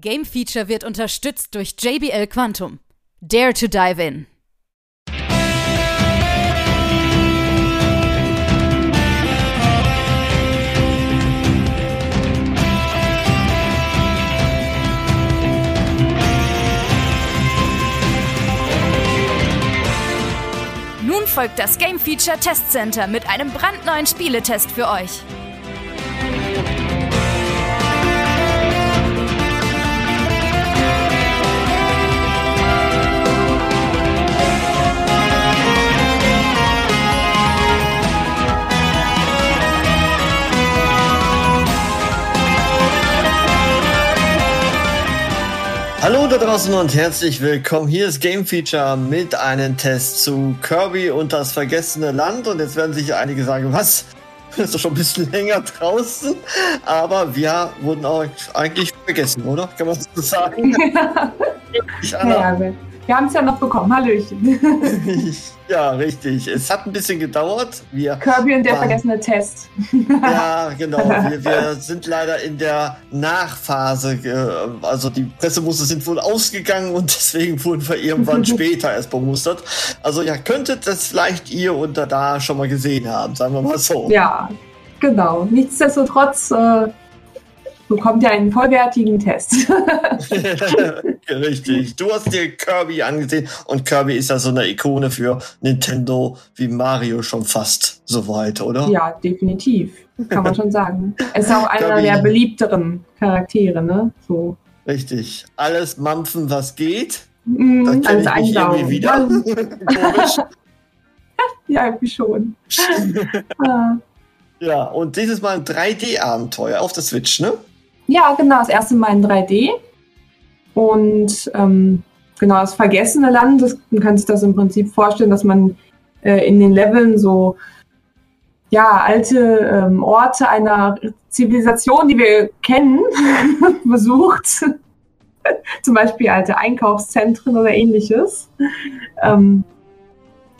Game Feature wird unterstützt durch JBL Quantum. Dare to dive in. Nun folgt das Game Feature Test Center mit einem brandneuen Spieletest für euch. Hallo da draußen und herzlich willkommen. Hier ist Game Feature mit einem Test zu Kirby und das vergessene Land. Und jetzt werden sich einige sagen, was? Das ist doch schon ein bisschen länger draußen. Aber wir wurden auch eigentlich vergessen, oder? Kann man so sagen? Ja, ja, wir haben es ja noch bekommen. Hallöchen. ja, richtig. Es hat ein bisschen gedauert. Wir Kirby und der waren, vergessene Test. ja, genau. Wir, wir, sind leider in der Nachphase. Also die Pressemuster sind wohl ausgegangen und deswegen wurden wir irgendwann später erst bemustert. Also ja, könntet das vielleicht ihr unter da schon mal gesehen haben, sagen wir mal so. Ja, genau. Nichtsdestotrotz äh, bekommt ihr einen vollwertigen Test. Richtig. Du hast dir Kirby angesehen und Kirby ist ja so eine Ikone für Nintendo wie Mario schon fast so weit, oder? Ja, definitiv. Kann man schon sagen. Er ist auch einer Kirby. der beliebteren Charaktere, ne? So. Richtig. Alles mampfen, was geht. Mm, das alles einsaugen. wieder. Komisch. ja, irgendwie schon. ah. Ja, und dieses Mal ein 3D-Abenteuer auf der Switch, ne? Ja, genau, das erste Mal in 3D. Und ähm, genau, das vergessene Land, das, man kann sich das im Prinzip vorstellen, dass man äh, in den Leveln so ja, alte ähm, Orte einer Zivilisation, die wir kennen, besucht. Zum Beispiel alte Einkaufszentren oder ähnliches. Ähm,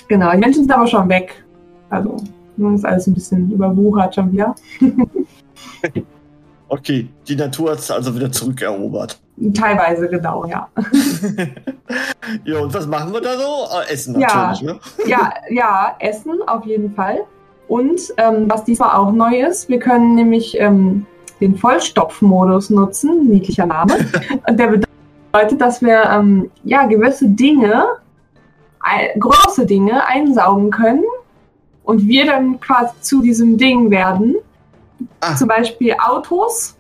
genau, die Menschen sind aber schon weg. Also, das ist alles ein bisschen überwuchert schon wieder. Okay, die Natur hat es also wieder zurückerobert. Teilweise, genau, ja. ja, und was machen wir da so? Ah, essen natürlich, ja, ne? ja, ja, Essen auf jeden Fall. Und ähm, was diesmal auch neu ist, wir können nämlich ähm, den Vollstopfmodus nutzen, niedlicher Name. und der bedeutet, dass wir ähm, ja, gewisse Dinge, große Dinge einsaugen können und wir dann quasi zu diesem Ding werden Ah. Zum Beispiel Autos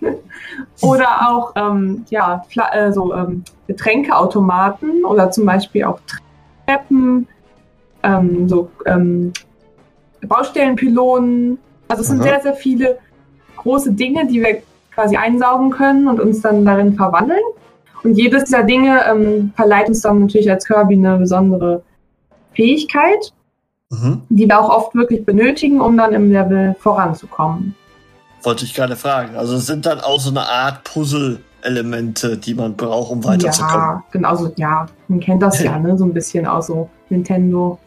oder auch ähm, ja, äh, so, ähm, Getränkeautomaten oder zum Beispiel auch Treppen, ähm, so ähm, Baustellenpylonen. Also es sind Aha. sehr, sehr viele große Dinge, die wir quasi einsaugen können und uns dann darin verwandeln. Und jedes dieser Dinge ähm, verleiht uns dann natürlich als Kirby eine besondere Fähigkeit mhm. die wir auch oft wirklich benötigen, um dann im Level voranzukommen. Wollte ich gerade fragen. Also es sind dann auch so eine Art Puzzle-Elemente, die man braucht, um weiterzukommen. Ja, genau so, ja, man kennt das ja, ne? So ein bisschen aus so Nintendo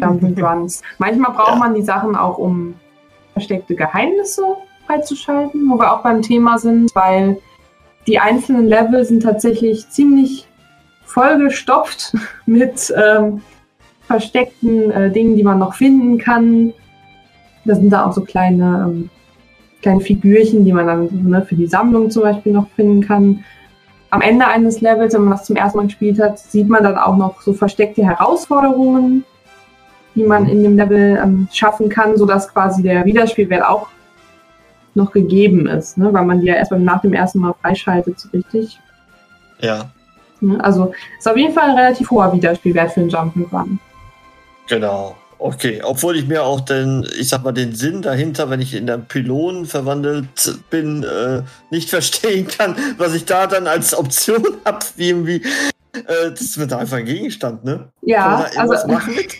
Runs. Manchmal braucht ja. man die Sachen auch, um versteckte Geheimnisse freizuschalten, wo wir auch beim Thema sind, weil die einzelnen Level sind tatsächlich ziemlich vollgestopft mit ähm, versteckten äh, Dingen, die man noch finden kann. Da sind da auch so kleine, ähm, kleine Figürchen, die man dann ne, für die Sammlung zum Beispiel noch finden kann. Am Ende eines Levels, wenn man das zum ersten Mal gespielt hat, sieht man dann auch noch so versteckte Herausforderungen, die man in dem Level ähm, schaffen kann, sodass quasi der Wiederspielwert auch noch gegeben ist, ne? weil man die ja erst nach dem ersten Mal freischaltet, so richtig. Ja. Ne, also ist auf jeden Fall ein relativ hoher Wiederspielwert für einen Jump'n'Run. Genau. Okay, obwohl ich mir auch den, ich sag mal, den Sinn dahinter, wenn ich in der Pylon verwandelt bin, äh, nicht verstehen kann, was ich da dann als Option habe, wie irgendwie. Äh, das wird einfach ein Gegenstand, ne? Ja, also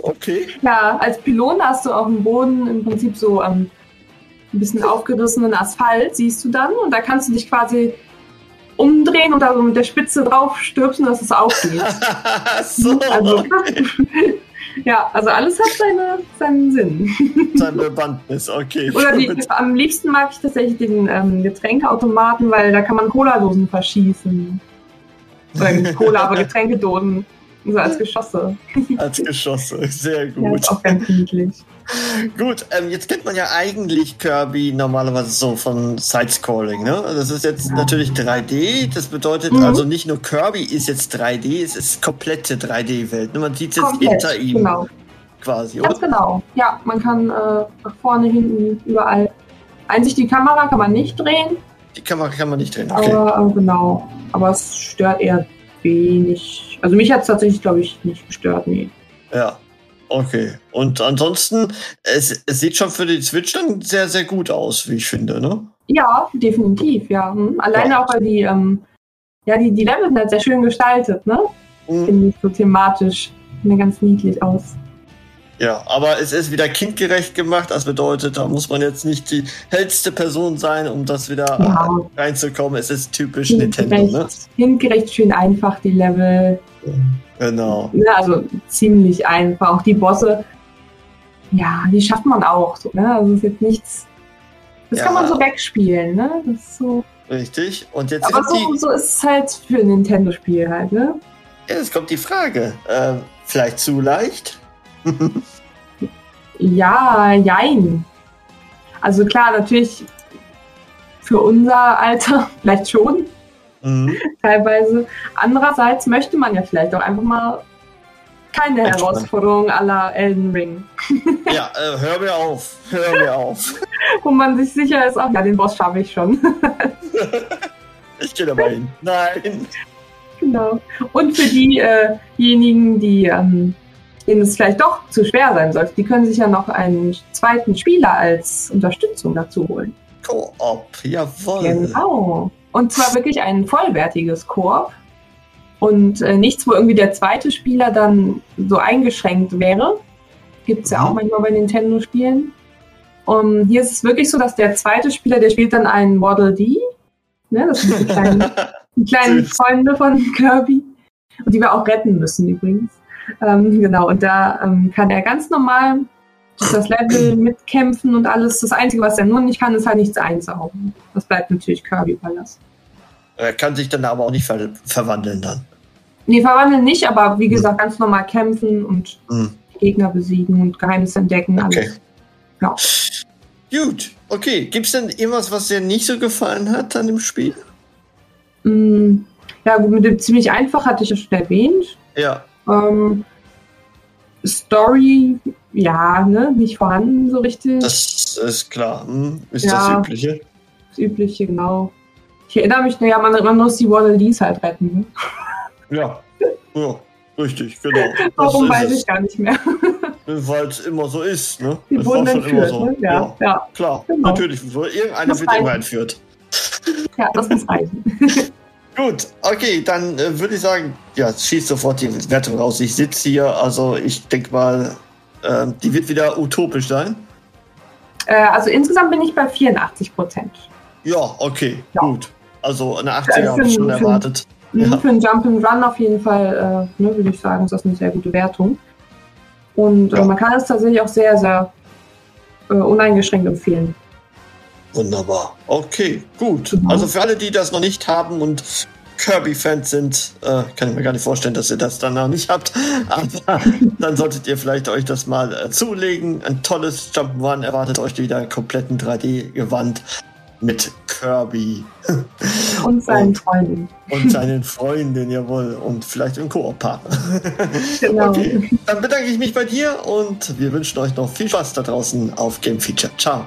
okay. Ja, als Pylon hast du auf dem Boden im Prinzip so ähm, ein bisschen aufgerissenen Asphalt, siehst du dann, und da kannst du dich quasi umdrehen und da so mit der Spitze drauf stürzen, dass es aufgeht. so, also, okay. Ja, also alles hat seine, seinen Sinn. Seine Bewandtnis, okay. Oder die, am liebsten mag ich tatsächlich den ähm, Getränkeautomaten, weil da kann man Cola-Dosen verschießen. Oder nicht Cola, aber Getränkedosen. So als Geschosse. Als Geschosse, sehr Ja, gut. ist auch ganz niedlich. Gut, ähm, jetzt kennt man ja eigentlich Kirby normalerweise so von Sidescrolling, ne? Das ist jetzt Ja. natürlich 3D. Das bedeutet Mhm. also nicht nur Kirby ist jetzt 3D, es ist komplette 3D-Welt. Ne? Man sieht jetzt Komplett, hinter ihm Genau. quasi, Ganz oder? genau. Ja, man kann äh, nach vorne, hinten, überall. Einzig die Kamera kann man nicht drehen, Die Kamera kann man nicht drehen. Okay. aber äh, genau. Aber es stört eher wenig. Also mich hat es tatsächlich, glaube ich, nicht gestört, nee. Ja. Okay. Und ansonsten, es, es sieht schon für die Switch dann sehr, sehr gut aus, wie ich finde, ne? Ja, definitiv, ja. Hm. Alleine Ja. auch, weil die, ähm, ja, die, die Level sind halt sehr schön gestaltet, ne? Mhm. Finde ich so thematisch. Ja ganz niedlich aus. Ja, aber es ist wieder kindgerecht gemacht. Das bedeutet, da muss man jetzt nicht die hellste Person sein, um das wieder Ja. reinzukommen. Es ist typisch Nintendo, ne? Kindgerecht, kindgerecht schön einfach, die Level. Genau. Ne, also ziemlich einfach. Auch die Bosse, ja, die schafft man auch. So, ne? Also ist jetzt nichts. Das Ja. kann man so wegspielen, ne? Das ist so. Richtig. Und jetzt Aber so, die, so ist es halt für ein Nintendo-Spiel halt, ne? ja, jetzt kommt die Frage. Ähm, vielleicht zu leicht? Ja, jein. Also klar, natürlich für unser Alter vielleicht schon, Mhm. teilweise. Andererseits möchte man ja vielleicht auch einfach mal keine Entspannen. Herausforderung aller Elden Ring, Ja, äh, hör mir auf. Hör mir auf. wo man sich sicher ist, ach ja, den Boss schaffe ich schon. Ich gehe da mal hin. Nein. genau. Und für äh, diejenigen, die ähm, denen es vielleicht doch zu schwer sein sollte, die können sich ja noch einen zweiten Spieler als Unterstützung dazu holen. Koop. Jawohl. Genau. Und zwar wirklich ein vollwertiges Koop. Und äh, nichts, wo irgendwie der zweite Spieler dann so eingeschränkt wäre. Gibt es ja Mhm. auch manchmal bei Nintendo-Spielen. Um, hier ist es wirklich so, dass der zweite Spieler, der spielt dann einen Waddle Dee. Ne, das sind die kleinen, die kleinen. Freunde von Kirby. Und die wir auch retten müssen übrigens. Ähm, genau, und da ähm, kann er ganz normal das Level mitkämpfen und alles. Das Einzige, was er nur nicht kann, ist halt nichts einzaugen. Das bleibt natürlich Kirby überlassen. Er kann sich dann aber auch nicht ver verwandeln dann. Nee, verwandeln nicht, aber wie gesagt, ganz normal kämpfen und Mhm. Gegner besiegen und Geheimnisse entdecken. Alles. Okay. Ja. Gut, okay. Gibt es denn irgendwas, was dir nicht so gefallen hat an dem Spiel? Mm, Ja, gut, mit dem ziemlich einfach hatte ich ja schon erwähnt. Ja. Ähm, Story, ja, ne, nicht vorhanden so richtig. Das ist klar. Hm, ist Ja. das Übliche. Das Übliche, genau. Ich erinnere mich, naja, man, man muss die Dees halt retten. Ne? Ja. Ja, richtig, genau. Warum weiß ich gar nicht mehr. es. Weil es immer so ist, ne? Die Das wurden entführt, ne? Ja, ja, Klar, Genau. natürlich. Irgendeiner wird immer entführt. ja, das muss reichen. Gut, okay, dann äh, würde ich sagen, ja, schieß sofort die Wertung raus. Ich sitze hier, also ich denke mal, äh, die wird wieder utopisch sein. äh, also insgesamt bin ich bei 84 Prozent. Ja, okay, Ja. gut. Also eine Ja, 80er habe ich schon für- erwartet. Mhm, Ja. Für einen Jump'n'Run auf jeden Fall, äh, ne, würde ich sagen, ist das eine sehr gute Wertung. Und Ja. äh, man kann es tatsächlich auch sehr, sehr äh, uneingeschränkt empfehlen. Wunderbar. Okay, gut. Genau. Also für alle, die das noch nicht haben und Kirby-Fans sind, äh, kann ich mir gar nicht vorstellen, dass ihr das dann noch nicht habt. Aber dann solltet ihr vielleicht euch das mal äh, zulegen. Ein tolles Jump'n'Run erwartet euch wieder einen kompletten 3D-Gewand mit Kirby Und seinen Und- Freunden. und seinen Freunden, jawohl. Und vielleicht einen Koop-Partner. Genau. Okay, dann bedanke ich mich bei dir und wir wünschen euch noch viel Spaß da draußen auf Game Feature. Ciao.